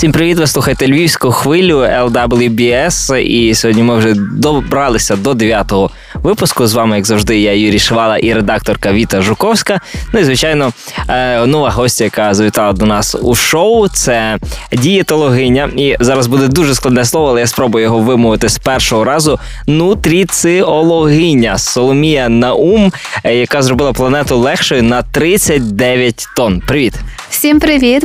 Всім привіт! Ви слухаєте львівську хвилю LWBS. І сьогодні ми вже добралися до 9-го випуску. З вами, як завжди, я Юрій Шивала і редакторка Віта Жуковська. Ну і звичайно, е, нова гостя, яка завітала до нас у шоу. Це дієтологиня. І зараз буде дуже складне слово, але я спробую його вимовити з першого разу. Нутріціологиня Соломія Наум, е, яка зробила планету легшою на 39 тонн. Привіт! Всім привіт!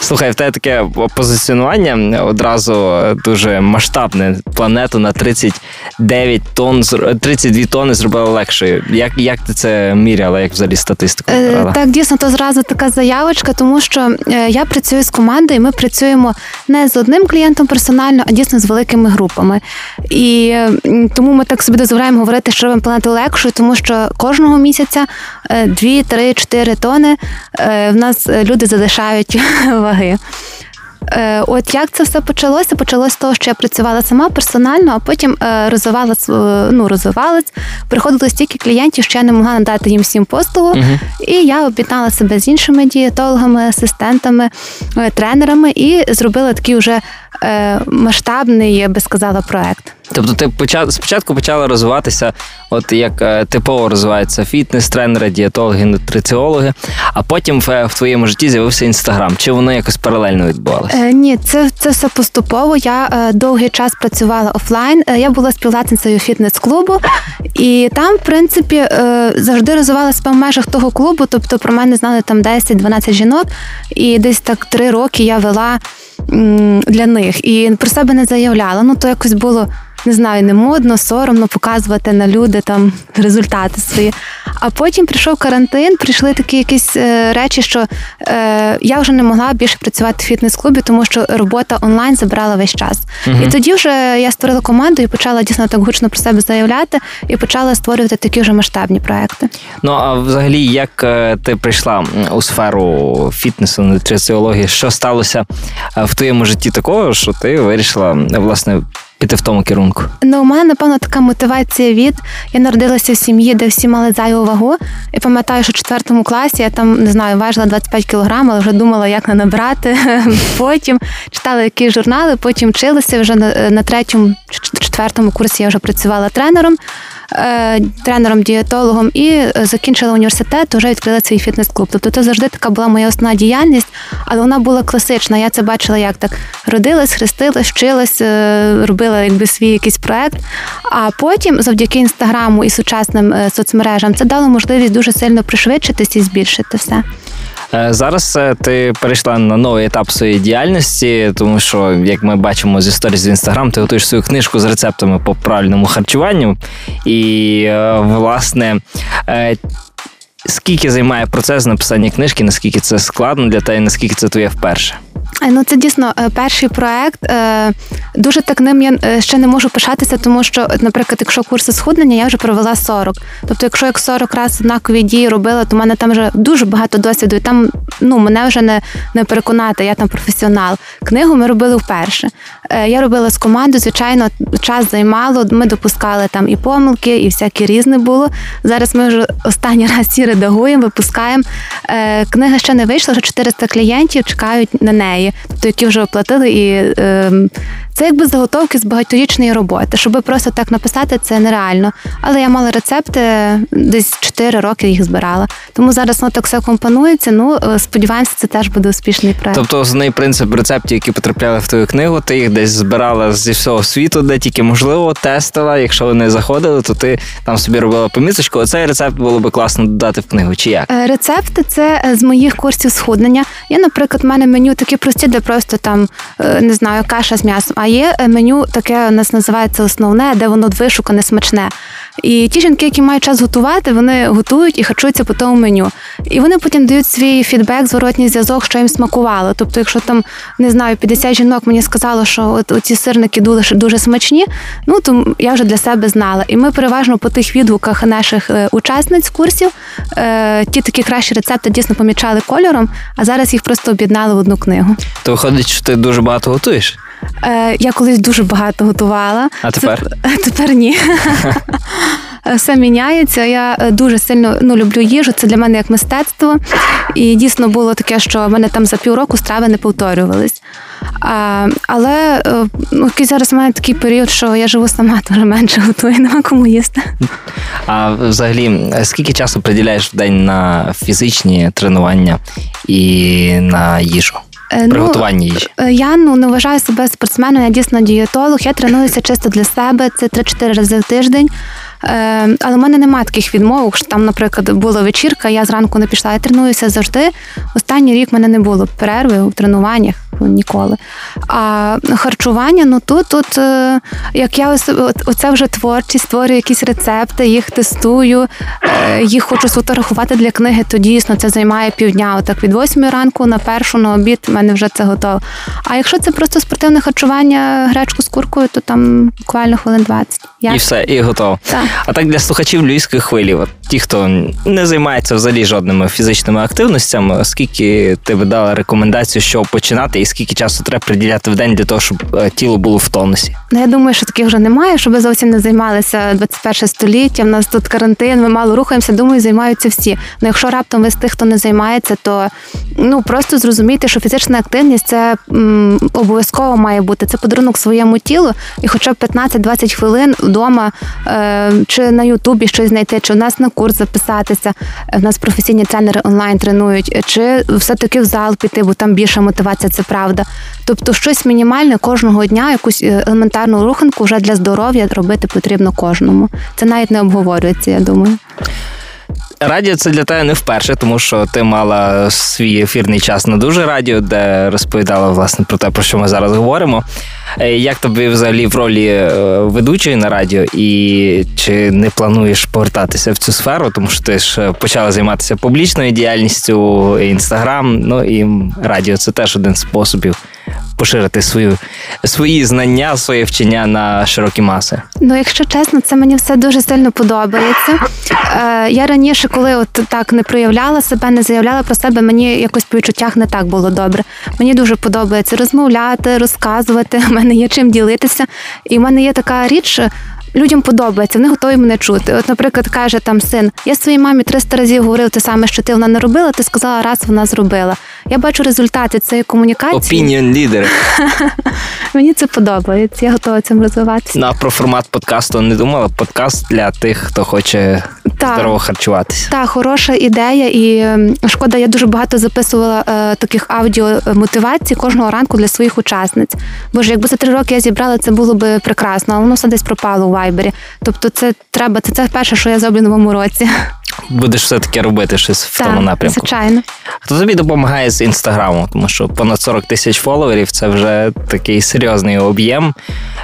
Слухай, в тебе таке позиціонування одразу дуже масштабне. Планету на 39 тонн, 32 тонни зробила легшою. Як як ти це міряла? Як взагалі статистику? Е, так, дійсно, то зразу така заявочка, тому що е, я працюю з командою, ми працюємо не з одним клієнтом персонально, а дійсно з великими групами. І тому ми так собі дозволяємо говорити, що робимо планету легшою, тому що кожного місяця 2, 3, 4 тони е, в нас люди залишають ваги. Е, от як це все почалося? Почалося з того, що я працювала сама персонально, а потім е, розвивала ну, розвивалась. Приходило стільки клієнтів, що я не могла надати їм всім послугу. uh І я об'єднала себе з іншими дієтологами, асистентами, е, тренерами і зробила такий вже масштабний, я би сказала, проект. Тобто, ти почав спочатку почала розвиватися, от як е, типово розвиваються фітнес-тренери, дієтологи, нутриціологи, а потім в, в твоєму житті з'явився інстаграм. Чи воно якось паралельно відбувалося? Е, ні, це це все поступово. Я е, довгий час працювала офлайн. Е, я була співвласницею фітнес-клубу, і там, в принципі, е, завжди розвивала себе в межах того клубу. Тобто про мене знали там 10-12 жінок, і десь так три роки я вела для них і про себе не заявляла. Ну то якось було не знаю, не модно, соромно показувати на люди там результати свої. А потім прийшов карантин, прийшли такі якісь е, речі, що е, я вже не могла більше працювати в фітнес-клубі, тому що робота онлайн забрала весь час. Угу. І тоді вже я створила команду і почала дійсно так гучно про себе заявляти, і почала створювати такі вже масштабні проекти. Ну а взагалі, як е, ти прийшла у сферу фітнесу, нутриціології, що сталося е, в твоєму житті такого, що ти вирішила власне піти в тому керунку? Ну, у мене, напевно, така мотивація від я народилася в сім'ї, де всі мали зайву вагу. І пам'ятаю, що в четвертому класі я там не знаю, важила 25 кілограм, але вже думала, як не набрати. Потім читала якісь журнали, потім вчилася вже на, на третьому, четвертому курсі я вже працювала тренером. Е, тренером-дієтологом і е, закінчила університет, вже відкрила свій фітнес-клуб. Тобто це завжди така була моя основна діяльність, але вона була класична. Я це бачила, як так родилась, хрестилась, вчилась, е, робила якби свій якийсь проект. А потім, завдяки інстаграму і сучасним соцмережам, це дало можливість дуже сильно пришвидшитись і збільшити все. Е, зараз е, ти перейшла на новий етап своєї діяльності, тому що, як ми бачимо зі сторіз з інстаграм, ти готуєш свою книжку з рецептами по правильному харчуванню. І, е, власне, скільки займає процес написання книжки, наскільки це складно для тебе, наскільки це твоє вперше? Е, ну, це дійсно е, перший проект. Е, дуже так ним я ще не можу пишатися, тому що, наприклад, якщо курси схуднення, я вже провела 40. Тобто, якщо як 40 разів однакові дії робила, то в мене там вже дуже багато досвіду, і там ну мене вже не не переконати, я там професіонал. Книгу ми робили вперше. Я робила з командою, звичайно, час займало. Ми допускали там і помилки, і всяке різне було. Зараз ми вже останній раз всі редагуємо, випускаємо. Книга ще не вийшла, вже 400 клієнтів чекають на неї тобто які вже оплатили, і е, це якби заготовки з багаторічної роботи. Щоб просто так написати, це нереально. Але я мала рецепти, десь 4 роки їх збирала. Тому зараз воно так все компонується. Ну е, сподіваємося, це теж буде успішний проект. Тобто, основний принцип рецептів, які потрапляли в твою книгу, ти їх десь збирала зі всього світу, де тільки можливо тестила. Якщо вони заходили, то ти там собі робила поміточку. Оцей рецепт було би класно додати в книгу. Чи як? Е, рецепти це з моїх курсів схуднення. Я, наприклад, в мене меню такі прості, де просто там е, не знаю, каша з м'ясом. А є меню таке у нас називається основне, де воно вишукане, смачне. І ті жінки, які мають час готувати, вони готують і харчуються по тому меню. І вони потім дають свій фідбек, зворотній зв'язок, що їм смакувало. Тобто, якщо там не знаю, 50 жінок мені сказало, що от ці сирники дуже дуже смачні, ну то я вже для себе знала. І ми переважно по тих відгуках наших е, учасниць курсів е, ті такі кращі рецепти дійсно помічали кольором, а зараз їх просто об'єднали в одну книгу. То виходить, що ти дуже багато готуєш. Е, Я колись дуже багато готувала. А тепер? Тепер ні. все міняється. Я дуже сильно ну, люблю їжу. Це для мене як мистецтво. І дійсно було таке, що в мене там за півроку страви не повторювались. А, Але ну, зараз в мене такий період, що я живу сама, дуже менше готую, нема кому їсти. А взагалі, скільки часу приділяєш в день на фізичні тренування і на їжу? Е, Приготування їжі? Ну, я ну не вважаю себе спортсменом, я дійсно дієтолог. Я тренуюся чисто для себе. Це 3-4 рази в тиждень. Е, але в мене немає таких відмовок, що там, наприклад, була вечірка, я зранку не пішла. Я тренуюся завжди. Останній рік в мене не було перерви у тренуваннях ніколи. А харчування, ну тут, тут е, як я оце вже творчість, створюю якісь рецепти, їх тестую, е, їх хочу сфотографувати для книги, то дійсно це займає півдня. Отак від 8 ранку на першу на обід в мене вже це готово. А якщо це просто спортивне харчування, гречку з куркою, то там буквально хвилин 20. Як? І все, і готово. Так. А так для слухачів львівської хвилі, от ті, хто не займається взагалі жодними фізичними активностями, скільки ти би дала рекомендацію, що починати, і скільки часу треба приділяти в день для того, щоб е, тіло було в тонусі? Ну, я думаю, що таких вже немає, щоб зовсім не займалися 21 століття. У нас тут карантин, ми мало рухаємося. Думаю, займаються всі. Ну якщо раптом ви з тих, хто не займається, то ну просто зрозумійте, що фізична активність це м, обов'язково має бути. Це подарунок своєму тілу, і хоча б 15-20 хвилин вдома е, чи на Ютубі щось знайти, чи у нас на курс записатися. У нас професійні тренери онлайн тренують, чи все-таки в зал піти, бо там більша мотивація, це правда. Тобто, щось мінімальне кожного дня, якусь е, елементарну руханку вже для здоров'я робити потрібно кожному. Це навіть не обговорюється, я думаю. Радіо це для тебе не вперше, тому що ти мала свій ефірний час на дуже радіо, де розповідала власне про те, про що ми зараз говоримо. Е, як тобі взагалі в ролі е, ведучої на радіо, і чи не плануєш повертатися в цю сферу, тому що ти ж почала займатися публічною діяльністю, інстаграм, ну і радіо це теж один з способів поширити свою, свої знання, своє вчення на широкі маси? Ну, якщо чесно, це мені все дуже сильно подобається. Е, Я раніше, коли от так не проявляла себе, не заявляла про себе, мені якось по відчуттях не так було добре. Мені дуже подобається розмовляти, розказувати. У мене є чим ділитися. І в мене є така річ. Людям подобається, вони готові мене чути. От, наприклад, каже там син: я своїй мамі 300 разів говорив те саме, що ти вона не робила, ти сказала, раз вона зробила. Я бачу результати цієї комунікації. Opinion leader. Мені це подобається. Я готова цим розвиватися. Ну, а про формат подкасту не думала. Подкаст для тих, хто хоче так. здорово харчуватися. Так, хороша ідея, і шкода, я дуже багато записувала е, таких аудіомотивацій кожного ранку для своїх учасниць. Боже, якби за три роки я зібрала, це було б прекрасно, а воно все десь пропало у вайбері. Тобто, це треба, це це перше, що я зроблю в новому році. Будеш все-таки робити щось в так, тому напрямку. Звичайно. Хто тобі допомагає з інстаграму, тому що понад 40 тисяч фоловерів це вже такий серйозний об'єм.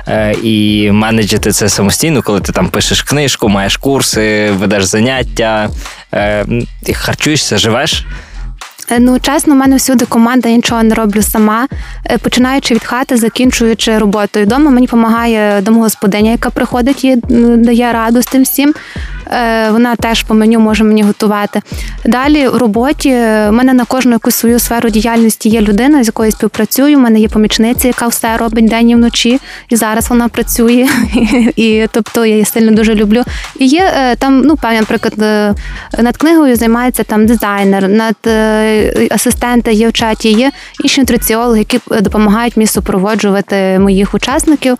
Е, і менеджити це самостійно, коли ти там пишеш книжку, маєш курси, ведеш заняття, е, харчуєшся, живеш. Е, ну, чесно, у мене всюди команда, я нічого не роблю сама. Е, починаючи від хати, закінчуючи роботою. Дома мені допомагає домогосподиня, яка приходить і дає раду з тим всім. Е, вона теж по меню може мені готувати. Далі в роботі в мене на кожну якусь свою сферу діяльності є людина, з якою співпрацюю. У мене є помічниця, яка все робить день і вночі, і зараз вона працює. І тобто я її сильно дуже люблю. І є там, ну певні, наприклад, над книгою займається там дизайнер, над асистенти є в чаті, є інші нутриціологи, які допомагають мені супроводжувати моїх учасників.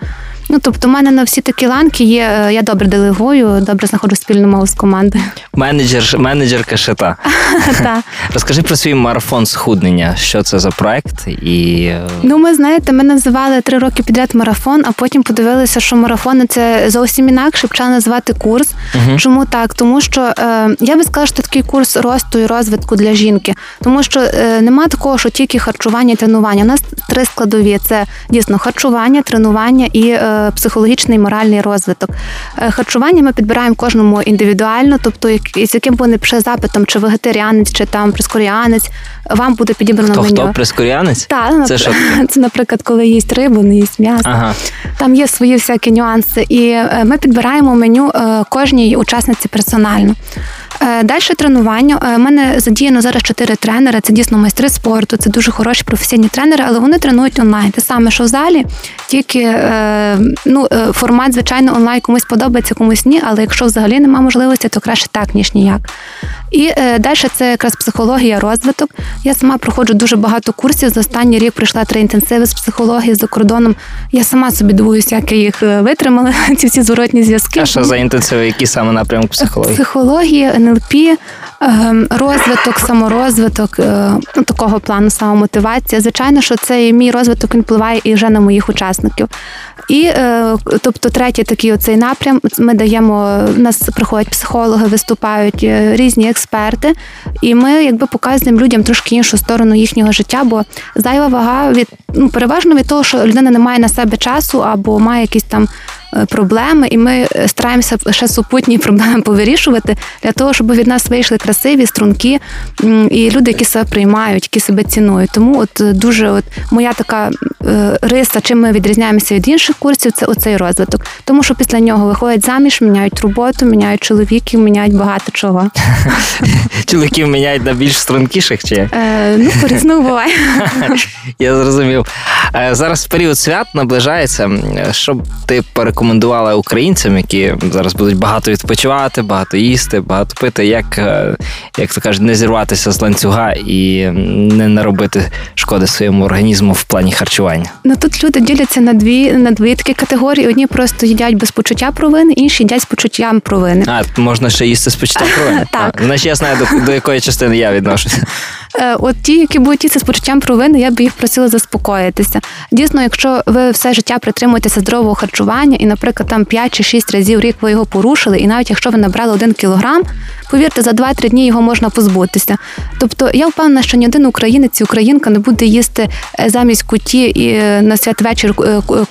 Ну тобто, у мене на всі такі ланки є. Е, я добре делегую, добре знаходжу спільну мову з командою. Менеджер, менеджерка шита. Розкажи про свій марафон схуднення. Що це за проект? І е, ну, ми знаєте, ми називали три роки підряд марафон, а потім подивилися, що марафони це зовсім інакше, почали називати курс. Угу. Чому так? Тому що е, я би сказала, що такий курс росту і розвитку для жінки, тому що е, нема такого, що тільки харчування і тренування. У нас три складові: це дійсно харчування, тренування і. Психологічний моральний розвиток. Е, харчування ми підбираємо кожному індивідуально, тобто з яким буде напише запитом, чи вегетаріанець, чи там прескоріанець, вам буде підібрано хто, меню. Хто прескоріанець? Так, це, що? це, наприклад, коли їсть рибу, не їсть м'ясо. Ага. Там є свої всякі нюанси. І е, ми підбираємо меню е, кожній учасниці персонально. Е, Далі тренування. У мене задіяно зараз чотири тренери. Це дійсно майстри спорту, це дуже хороші професійні тренери, але вони тренують онлайн. Те саме, що в залі, тільки е, ну, формат, звичайно, онлайн комусь подобається, комусь ні. Але якщо взагалі немає можливості, то краще так, ніж ніяк. І далі це якраз психологія, розвиток. Я сама проходжу дуже багато курсів. За останній рік прийшла три інтенсиви з психології за кордоном. Я сама собі дивуюся, як я їх витримала, ці всі зворотні зв'язки. А що за інтенсиви? Які саме напрямок психології? Психологія, НЛП, ем, розвиток, саморозвиток, е, ну, такого плану самомотивація. Звичайно, що цей мій розвиток він впливає і вже на моїх учасників. І е, тобто, третій такий оцей напрям. Ми даємо нас приходять психологи, виступають е, різні експерти, і ми якби показуємо людям трошки іншу сторону їхнього життя, бо зайва вага від ну переважно від того, що людина не має на себе часу або має якісь там. Е, проблеми, і ми стараємося ще супутні проблеми повирішувати для того, щоб від нас вийшли красиві, струнки і люди, які себе приймають, які себе цінують. Тому от дуже от моя така е, риса, чим ми відрізняємося від інших курсів, це оцей розвиток. Тому що після нього виходять заміж, міняють роботу, міняють чоловіків, міняють багато чого. Чоловіків міняють на більш стрункіших чи як? Е, Ну, по буває. Я зрозумів. Е, зараз період свят наближається. Щоб ти порекомендувала українцям, які зараз будуть багато відпочивати, багато їсти, багато пити, як е, як то кажуть, не зірватися з ланцюга і не наробити шкоди своєму організму в плані харчування? Ну тут люди діляться на дві на дві такі категорії. Одні просто їдять без почуття провини, інші їдять з почуттям провини. А можна ще їсти з почуттям провини? Так. Значить, я знаю до, до якої частини я відношуся. Е, от ті, які будуть з почуттям провини, я б їх просила заспокоїтися. Дійсно, якщо ви все життя притримуєтеся здорового харчування, і, наприклад, там 5 чи 6 разів рік ви його порушили, і навіть якщо ви набрали 1 кілограм, повірте, за 2-3 дні його можна позбутися. Тобто я впевнена, що ні один українець і українка не буде їсти е, замість куті і е, на святвечір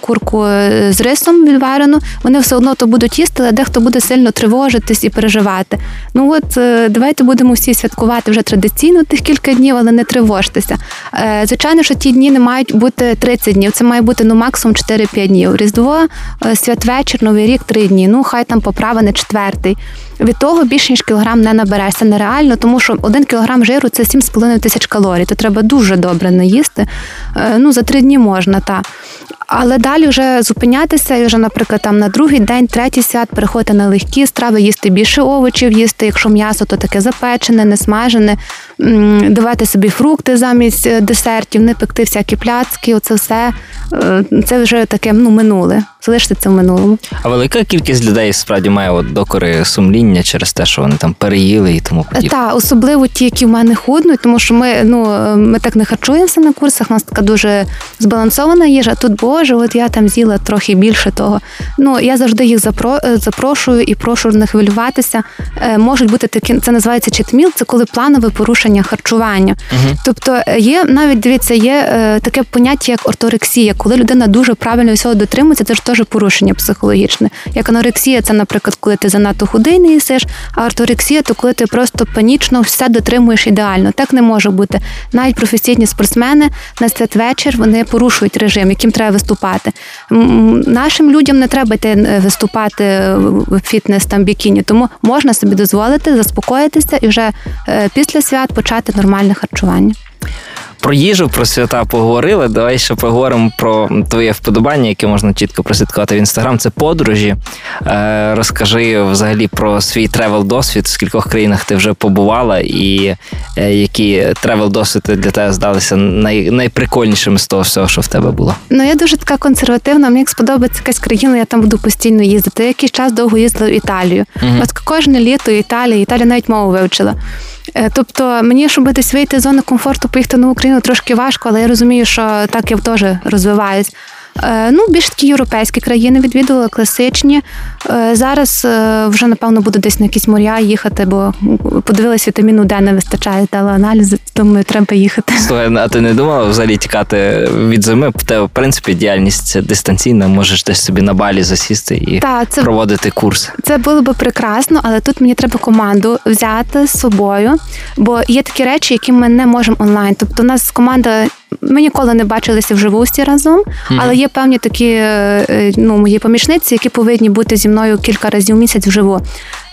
курку з рисом відварену. Вони все одно то будуть їсти, але дехто буде сильно тривожитись і переживати. Ну от давайте будемо всі святкувати вже традиційно тих кілька днів, але не тривожтеся. Е, звичайно, що ті дні не мають бути 30 днів. Це має бути ну максимум 4-5 днів. Різдво, е, святвечір, новий рік 3 дні. Ну хай там поправи не четвертий. Від того більше ніж кілограм не наберешся. Нереально, тому що один кілограм жиру це 7,5 тисяч калорій. То треба дуже добре наїсти. Е, ну за три дні можна та. Але далі вже зупинятися і вже, наприклад, там на другий день, третій свят переходити на легкі страви, їсти більше овочів, їсти. Якщо м'ясо, то таке запечене, не смажене, давати собі фрукти замість е, десертів, не пекти всякі пляцки. Оце все е, це вже таке ну минуле. Залишити це в минулому. А велика кількість людей справді має от докори сумління через те, що вони там переїли і тому подібне? Так, особливо ті, які в мене худнуть, тому що ми ну ми так не харчуємося на курсах. У нас така дуже збалансована їжа. Тут Боже, от я там з'їла трохи більше того. Ну я завжди їх запро е, запрошую і прошу не хвилюватися. Е, можуть бути такі, це називається читміл, це коли планове порушення харчування. Угу. Тобто є навіть дивіться, є е, таке поняття як орторексія, коли людина дуже правильно всього дотримується, це ж теж порушення психологічне. Як анорексія, це, наприклад, коли ти занадто худий не їсиш, а орторексія то коли ти просто панічно все дотримуєш ідеально. Так не може бути. Навіть професійні спортсмени на святвечір вони порушують режим, яким треба виступати. Нашим людям не треба йти е, виступати в фітнес там бікіні, тому можна собі дозволити заспокоїтися і вже е, після свят почати нормальне харчування. Про їжу, про свята поговорили. Давай ще поговоримо про твоє вподобання, яке можна чітко прослідкувати в інстаграм. Це подорожі. Е, розкажи взагалі про свій travel досвід, в скількох країнах ти вже побувала, і е, які travel досвіди для тебе здалися най, найприкольнішими з того всього, що в тебе було. Ну я дуже така консервативна. Мені сподобається якась країна, я там буду постійно їздити. Я якийсь час довго їздила в Італію. Угу. От кожне літо Італія, Італія навіть мову вивчила. Е, тобто мені, щоб десь вийти з зони комфорту, поїхати на Україну трошки важко, але я розумію, що так я теж розвиваюсь. Е, ну, більш такі європейські країни відвідували, класичні. Е, зараз е, вже, напевно, буду десь на якісь моря їхати, бо подивилась, вітаміну Д не вистачає, дала аналізи, тому треба їхати. Слухай, а ти не думала взагалі тікати від зими? Те, в принципі, діяльність дистанційна, можеш десь собі на балі засісти і Та, це, проводити курс. Це було би прекрасно, але тут мені треба команду взяти з собою, бо є такі речі, які ми не можемо онлайн. Тобто, у нас команда ми ніколи не бачилися вживу всі разом, але є певні такі е, ну, мої помічниці, які повинні бути зі мною кілька разів в місяць вживу.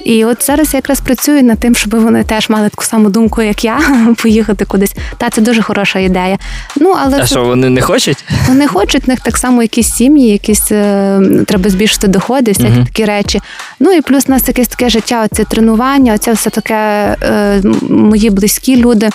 І от зараз я якраз працюю над тим, щоб вони теж мали таку саму думку, як я, поїхати кудись. Та це дуже хороша ідея. Ну але а це... що вони не хочуть? Вони хочуть в них так само якісь сім'ї, якісь е, треба збільшити доходи, всякі uh-huh. такі речі. Ну і плюс у нас якесь таке життя, оце тренування, оце все таке е, мої близькі люди.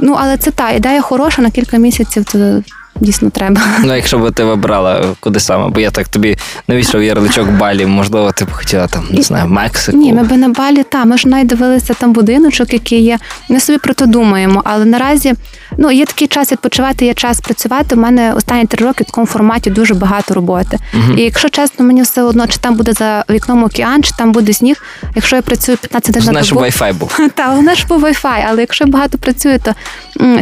Ну але це та ідея хороша на кілька місяців. То дійсно треба. Ну, якщо б ти вибрала куди саме, бо я так тобі навішав ярличок Балі, можливо, ти б хотіла там, не знаю, Мексику. Ні, ми би на Балі, та, ми ж навіть дивилися там будиночок, який є. Ми собі про то думаємо, але наразі ну, є такий час відпочивати, є час працювати. У мене останні три роки в такому форматі дуже багато роботи. Угу. І якщо чесно, мені все одно, чи там буде за вікном океан, чи там буде сніг. Якщо я працюю 15 днів на добу... Wi-Fi був. Та, головне ж був Wi-Fi, але якщо я багато працюю, то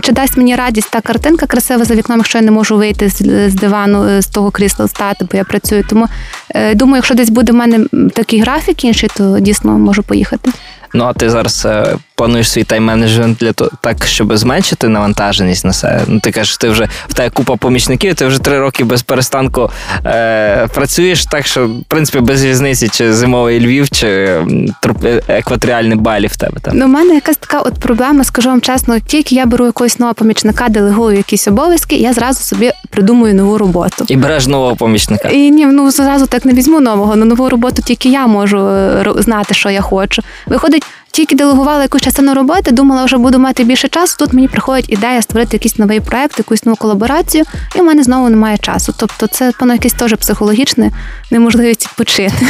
чи дасть мені радість та картинка красива за вікном, якщо не можу вийти з, дивану, е, з того крісла встати, бо я працюю. Тому е, думаю, якщо десь буде в мене такий графік інший, то дійсно можу поїхати. Ну а ти зараз плануєш свій тайм-менеджмент для того, так, щоб зменшити навантаженість на себе. Ну ти кажеш, ти вже в тебе купа помічників, ти вже три роки без перестанку е, працюєш, так що в принципі без різниці, чи зимовий Львів, чи е, екваторіальний балі в тебе там. Ну, у мене якась така от проблема, скажу вам чесно, тільки я беру якогось нового помічника, делегую якісь обов'язки, я зразу собі придумую нову роботу. І береш нового помічника. І ні, ну зразу так не візьму нового. На нову роботу тільки я можу е, знати, що я хочу. Виходить. Тільки делегувала якусь частину роботи, думала, вже буду мати більше часу. Тут мені приходить ідея створити якийсь новий проект, якусь нову колаборацію, і в мене знову немає часу. Тобто, це певно, якесь теж психологічне неможливість відпочити.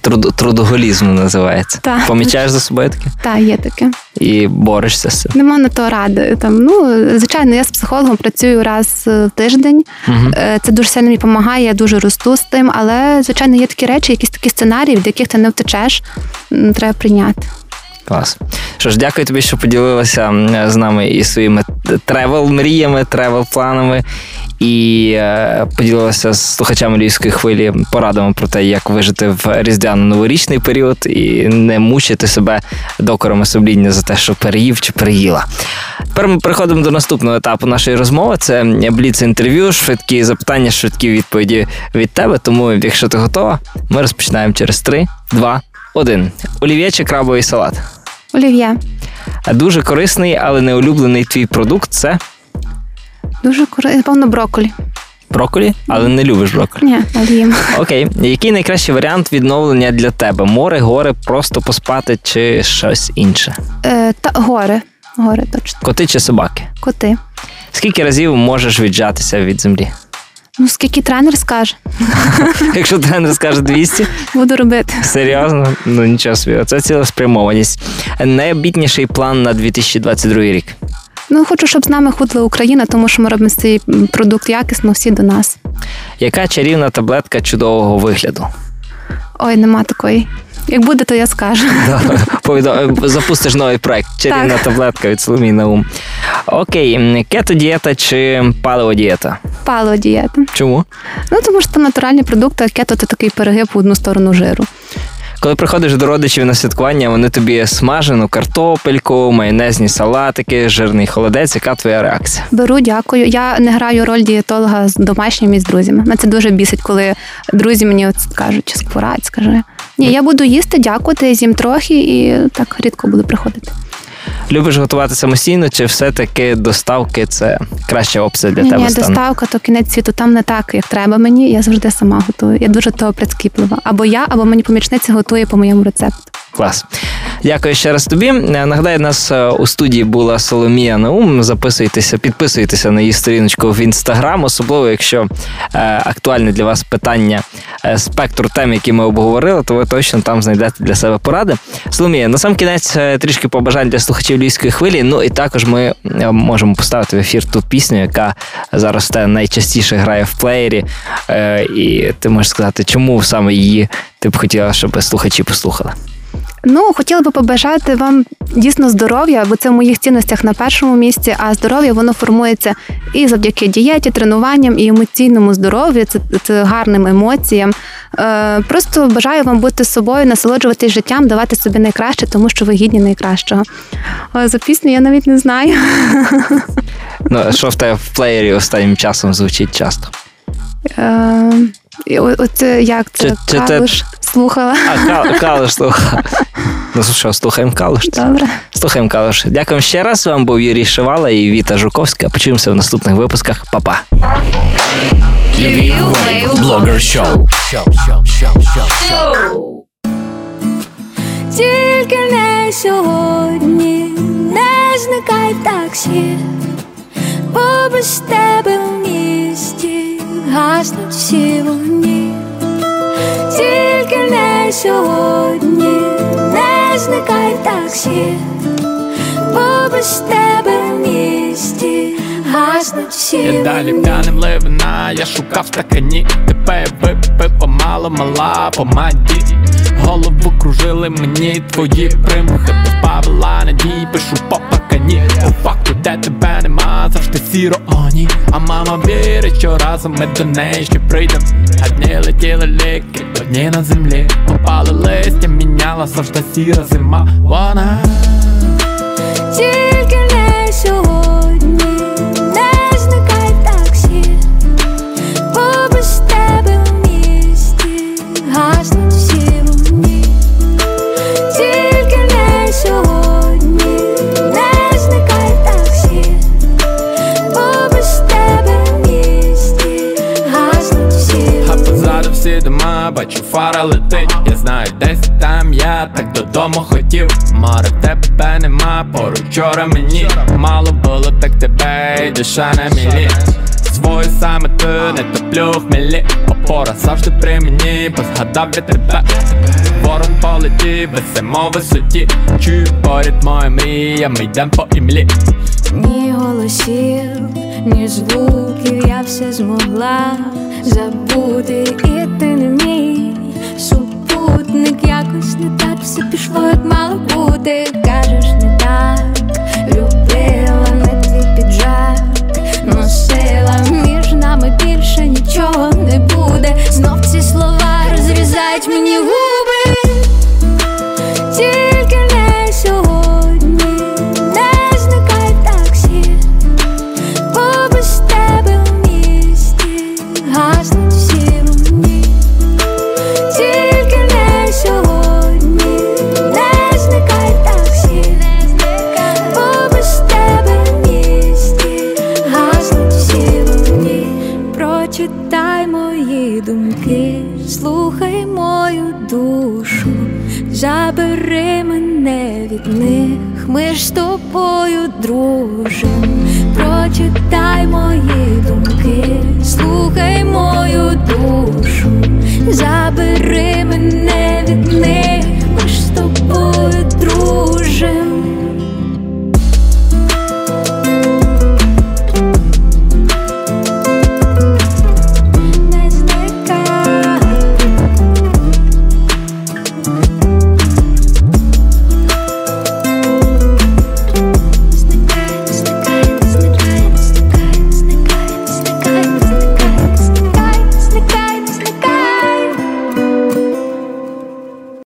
Трудоголізм називається. Так. Помічаєш за собою таке? Так, є таке. І борешся з цим? Нема на то ради. Там ну звичайно, я з психологом працюю раз в тиждень. Угу. Це дуже сильно мені допомагає. Я дуже росту з тим. Але звичайно є такі речі, якісь такі сценарії, від яких ти не втечеш, треба прийняти. Клас. Що ж, дякую тобі, що поділилася з нами і своїми тревел-мріями, тревел-планами, і е, поділилася з слухачами львівської хвилі порадами про те, як вижити в різдвяно-новорічний період і не мучити себе докорами сумління за те, що переїв чи переїла. Тепер ми переходимо до наступного етапу нашої розмови. Це бліц інтерв'ю, швидкі запитання, швидкі відповіді від тебе. Тому, якщо ти готова, ми розпочинаємо через 3, 2, 1. Олів'є крабовий салат? Олів'є. Дуже корисний, але не улюблений твій продукт це. Дуже корисний, певно, брокколі. Брокколі? Але не любиш брокколі? Ні, але їм. Окей. Який найкращий варіант відновлення для тебе? Море, гори, просто поспати чи щось інше? Е, та Гори. Гори точно. Коти чи собаки? Коти. Скільки разів можеш віджатися від землі? Ну, скільки тренер скаже. Якщо тренер скаже 200, буду робити. Серйозно? Ну нічого собі. Це цілеспрямованість. Найобітніший план на 2022 рік. Ну, хочу, щоб з нами ходила Україна, тому що ми робимо цей продукт якісно, всі до нас. Яка чарівна таблетка чудового вигляду? Ой, нема такої. Як буде, то я скажу. Запустиш новий проект. Чарівна так. таблетка від Соломії Наум. Окей, кето-дієта чи паливо-дієта? Паливо-дієта. Чому? Ну, тому що це натуральні продукти, а кето це такий перегиб в одну сторону жиру. Коли приходиш до родичів на святкування, вони тобі смажену картопельку, майонезні салатики, жирний холодець. Яка твоя реакція? Беру, дякую. Я не граю роль дієтолога з домашніми і з друзями. Мене це дуже бісить, коли друзі мені от кажуть, чи скворать, скажи. Ні, я буду їсти, дякувати, з'їм трохи і так рідко буду приходити. Любиш готувати самостійно, чи все-таки доставки це краща опція для ні, тебе? Ні, стане? доставка, то кінець світу там не так, як треба мені. Я завжди сама готую. Я дуже того прискіплива. Або я, або мені помічниця готує по моєму рецепту. Клас. Дякую ще раз тобі. Нагадаю, нас е, у студії була Соломія Наум. Записуйтеся, підписуйтеся на її сторіночку в інстаграм, особливо якщо е, актуальне для вас питання е, спектру тем, які ми обговорили, то ви точно там знайдете для себе поради. Соломія, на сам кінець е, трішки побажань для слухачів львівської хвилі. Ну і також ми можемо поставити в ефір ту пісню, яка зараз те найчастіше грає в плеєрі. Е, і ти можеш сказати, чому саме її ти б хотіла, щоб слухачі послухали. Ну, хотіла би побажати вам дійсно здоров'я, бо це в моїх цінностях на першому місці. А здоров'я воно формується і завдяки дієті, тренуванням і емоційному здоров'ю, це, це гарним емоціям. Е, Просто бажаю вам бути собою, насолоджуватись життям, давати собі найкраще, тому що ви гідні найкращого. О, за пісню я навіть не знаю. Ну, що в тебе в плеєрі останнім часом звучить часто? Е, От як це? Чи, Калуш слухала. А, Калуш слухала. Ну що, слухаємо Калуш. Добре. Слухаємо Калуш. Дякуємо ще раз. Вам був Юрій Шивала і Віта Жуковська. Почуємося в наступних випусках. Па-па. Блогер шоу. Тільки не сьогодні не зникай таксі, бо без тебе в місті гаснуть всі вогні, тільки не сьогодні зникай таксі, бо без тебе в місті гаснуть всі. Далі п'яним ливина, я шукав стакані Тебе випив помало, мала помаді. Голову кружили мені твої примхи. Павла надій, пишу по паркані У факту, де тебе нема, завжди сіро. Оні А мама вірить, що разом ми до неї ще прийдем. А дні летіли ліки, одні на землі. Попали листя, міняла завжди сіра зима. Вона бачу фара летить. Я знаю, десь там я так додому хотів. Море тебе нема, поруч вчора мені. Мало було так тебе, і душа на мілі. Свою саме ти не топлю в хмелі Опора завжди при мені, бо згадав я тебе. Ворон полетів, висимо висоті. Чую поряд моя мрія, ми йдем по імлі. Ні голосів, ні звуків, я все змогла забути, і ти не супутник, якось не так все пішло, як мало бути. Кажеш, не так, мене від них, ми ж тобою дружим. Прочитай мої думки, слухай мою душу, забери мене від них, ми ж з тобою